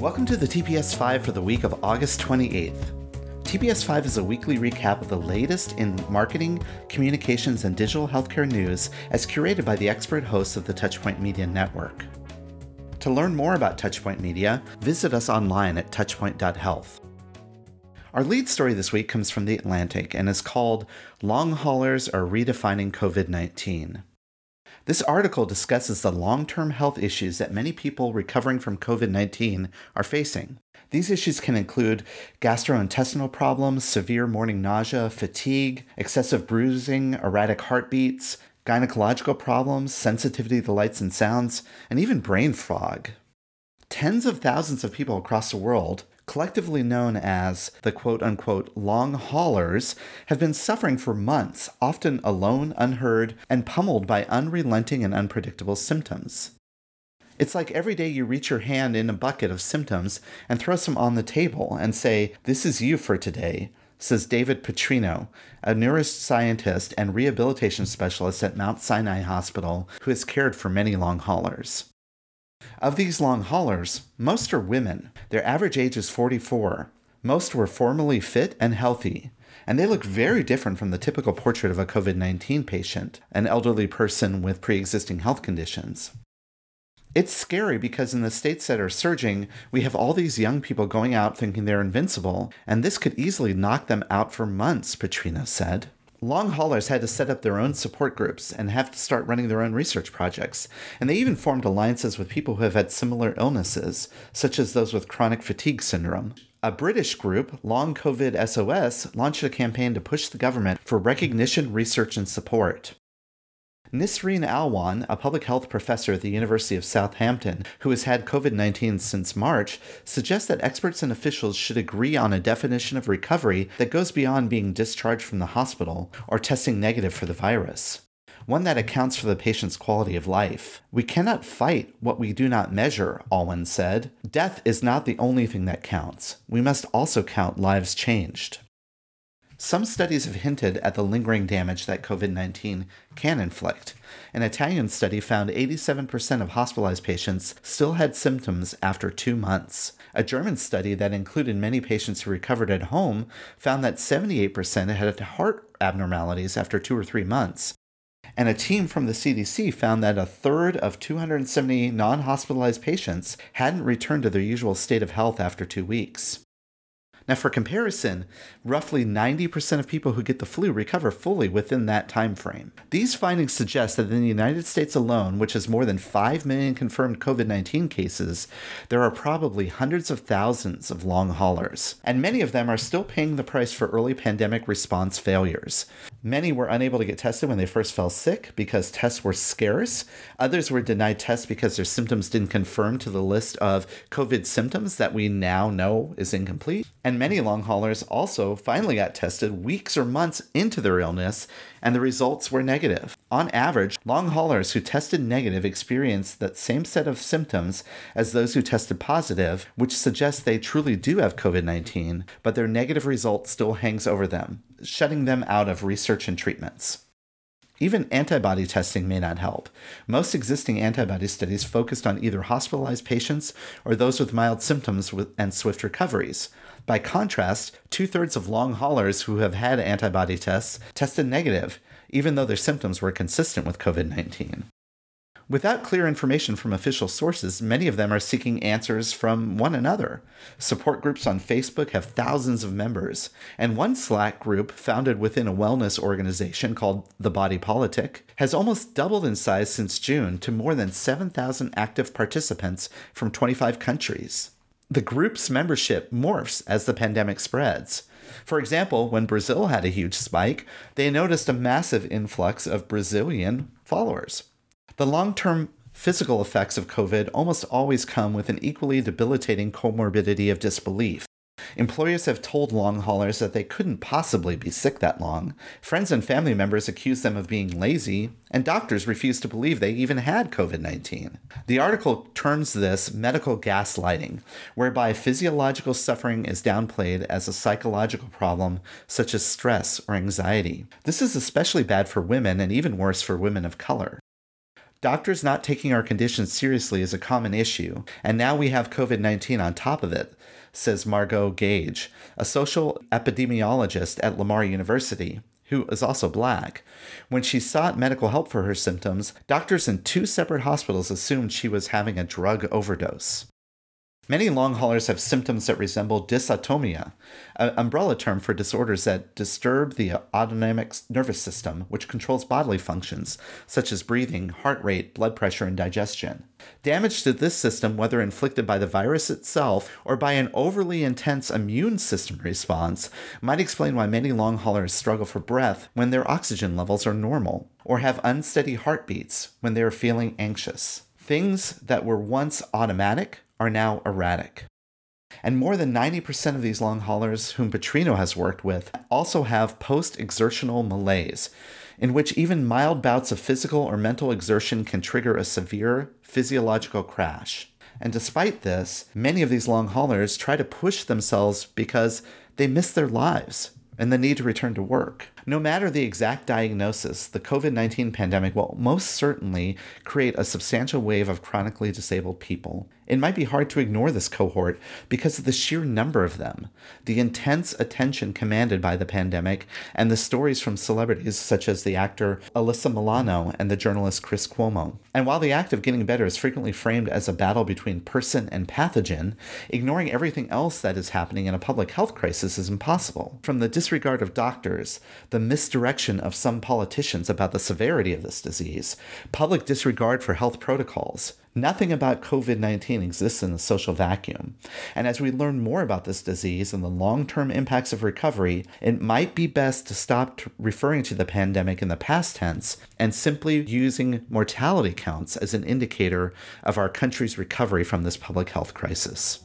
Welcome to the TPS 5 for the week of August 28th. TPS 5 is a weekly recap of the latest in marketing, communications, and digital healthcare news as curated by the expert hosts of the Touchpoint Media Network. To learn more about Touchpoint Media, visit us online at touchpoint.health. Our lead story this week comes from The Atlantic and is called Long Haulers Are Redefining COVID 19. This article discusses the long term health issues that many people recovering from COVID 19 are facing. These issues can include gastrointestinal problems, severe morning nausea, fatigue, excessive bruising, erratic heartbeats, gynecological problems, sensitivity to lights and sounds, and even brain fog. Tens of thousands of people across the world collectively known as the quote unquote long haulers, have been suffering for months, often alone, unheard, and pummeled by unrelenting and unpredictable symptoms. It's like every day you reach your hand in a bucket of symptoms and throw some on the table and say, This is you for today, says David Putrino, a neuroscientist and rehabilitation specialist at Mount Sinai Hospital who has cared for many long haulers. Of these long haulers, most are women. Their average age is 44. Most were formerly fit and healthy, and they look very different from the typical portrait of a COVID 19 patient, an elderly person with pre existing health conditions. It's scary because in the states that are surging, we have all these young people going out thinking they're invincible, and this could easily knock them out for months, Putrino said. Long haulers had to set up their own support groups and have to start running their own research projects. And they even formed alliances with people who have had similar illnesses, such as those with chronic fatigue syndrome. A British group, Long COVID SOS, launched a campaign to push the government for recognition, research, and support. Nisreen Alwan, a public health professor at the University of Southampton who has had COVID 19 since March, suggests that experts and officials should agree on a definition of recovery that goes beyond being discharged from the hospital or testing negative for the virus. One that accounts for the patient's quality of life. We cannot fight what we do not measure, Alwan said. Death is not the only thing that counts. We must also count lives changed. Some studies have hinted at the lingering damage that COVID 19 can inflict. An Italian study found 87% of hospitalized patients still had symptoms after two months. A German study that included many patients who recovered at home found that 78% had heart abnormalities after two or three months. And a team from the CDC found that a third of 270 non hospitalized patients hadn't returned to their usual state of health after two weeks. Now, for comparison, roughly 90% of people who get the flu recover fully within that time frame. These findings suggest that in the United States alone, which has more than 5 million confirmed COVID 19 cases, there are probably hundreds of thousands of long haulers, and many of them are still paying the price for early pandemic response failures. Many were unable to get tested when they first fell sick because tests were scarce. Others were denied tests because their symptoms didn't conform to the list of COVID symptoms that we now know is incomplete. And and many long haulers also finally got tested weeks or months into their illness, and the results were negative. On average, long haulers who tested negative experienced that same set of symptoms as those who tested positive, which suggests they truly do have COVID 19, but their negative result still hangs over them, shutting them out of research and treatments. Even antibody testing may not help. Most existing antibody studies focused on either hospitalized patients or those with mild symptoms and swift recoveries. By contrast, two thirds of long haulers who have had antibody tests tested negative, even though their symptoms were consistent with COVID 19. Without clear information from official sources, many of them are seeking answers from one another. Support groups on Facebook have thousands of members, and one Slack group, founded within a wellness organization called The Body Politic, has almost doubled in size since June to more than 7,000 active participants from 25 countries. The group's membership morphs as the pandemic spreads. For example, when Brazil had a huge spike, they noticed a massive influx of Brazilian followers. The long term physical effects of COVID almost always come with an equally debilitating comorbidity of disbelief. Employers have told long haulers that they couldn't possibly be sick that long. Friends and family members accuse them of being lazy, and doctors refuse to believe they even had COVID 19. The article terms this medical gaslighting, whereby physiological suffering is downplayed as a psychological problem such as stress or anxiety. This is especially bad for women and even worse for women of color. Doctors not taking our conditions seriously is a common issue, and now we have COVID 19 on top of it, says Margot Gage, a social epidemiologist at Lamar University, who is also black. When she sought medical help for her symptoms, doctors in two separate hospitals assumed she was having a drug overdose. Many long haulers have symptoms that resemble dysautonomia, an umbrella term for disorders that disturb the autonomic nervous system, which controls bodily functions such as breathing, heart rate, blood pressure, and digestion. Damage to this system, whether inflicted by the virus itself or by an overly intense immune system response, might explain why many long haulers struggle for breath when their oxygen levels are normal, or have unsteady heartbeats when they are feeling anxious. Things that were once automatic are now erratic. And more than 90% of these long haulers whom Putrino has worked with also have post exertional malaise, in which even mild bouts of physical or mental exertion can trigger a severe physiological crash. And despite this, many of these long haulers try to push themselves because they miss their lives and the need to return to work. No matter the exact diagnosis, the COVID 19 pandemic will most certainly create a substantial wave of chronically disabled people. It might be hard to ignore this cohort because of the sheer number of them, the intense attention commanded by the pandemic, and the stories from celebrities such as the actor Alyssa Milano and the journalist Chris Cuomo. And while the act of getting better is frequently framed as a battle between person and pathogen, ignoring everything else that is happening in a public health crisis is impossible. From the disregard of doctors, the misdirection of some politicians about the severity of this disease, public disregard for health protocols, Nothing about COVID 19 exists in a social vacuum. And as we learn more about this disease and the long term impacts of recovery, it might be best to stop referring to the pandemic in the past tense and simply using mortality counts as an indicator of our country's recovery from this public health crisis.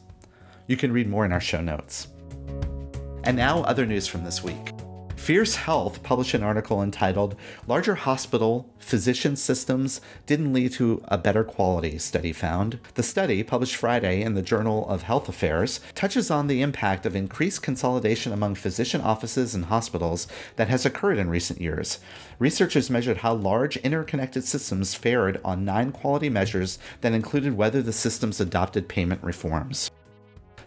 You can read more in our show notes. And now, other news from this week. Fierce Health published an article entitled Larger Hospital Physician Systems Didn't Lead to a Better Quality, study found. The study, published Friday in the Journal of Health Affairs, touches on the impact of increased consolidation among physician offices and hospitals that has occurred in recent years. Researchers measured how large interconnected systems fared on nine quality measures that included whether the systems adopted payment reforms.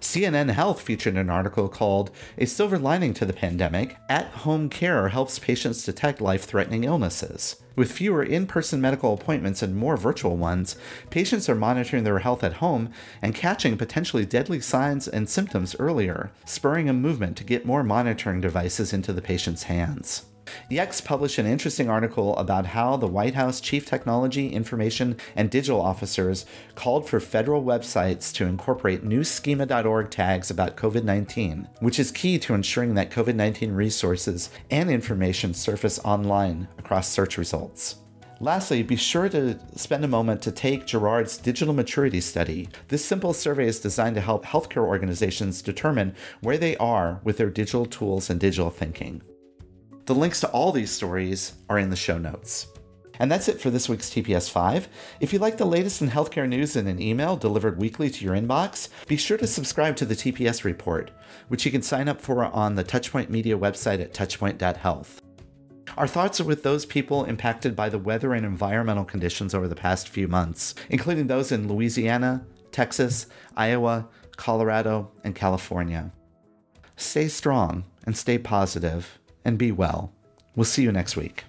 CNN Health featured an article called A Silver Lining to the Pandemic At Home Care Helps Patients Detect Life Threatening Illnesses. With fewer in person medical appointments and more virtual ones, patients are monitoring their health at home and catching potentially deadly signs and symptoms earlier, spurring a movement to get more monitoring devices into the patient's hands. Yext published an interesting article about how the White House Chief Technology, Information, and Digital Officers called for federal websites to incorporate new schema.org tags about COVID 19, which is key to ensuring that COVID 19 resources and information surface online across search results. Lastly, be sure to spend a moment to take Jarrard's digital maturity study. This simple survey is designed to help healthcare organizations determine where they are with their digital tools and digital thinking. The links to all these stories are in the show notes. And that's it for this week's TPS 5. If you like the latest in healthcare news in an email delivered weekly to your inbox, be sure to subscribe to the TPS report, which you can sign up for on the Touchpoint Media website at touchpoint.health. Our thoughts are with those people impacted by the weather and environmental conditions over the past few months, including those in Louisiana, Texas, Iowa, Colorado, and California. Stay strong and stay positive and be well. We'll see you next week.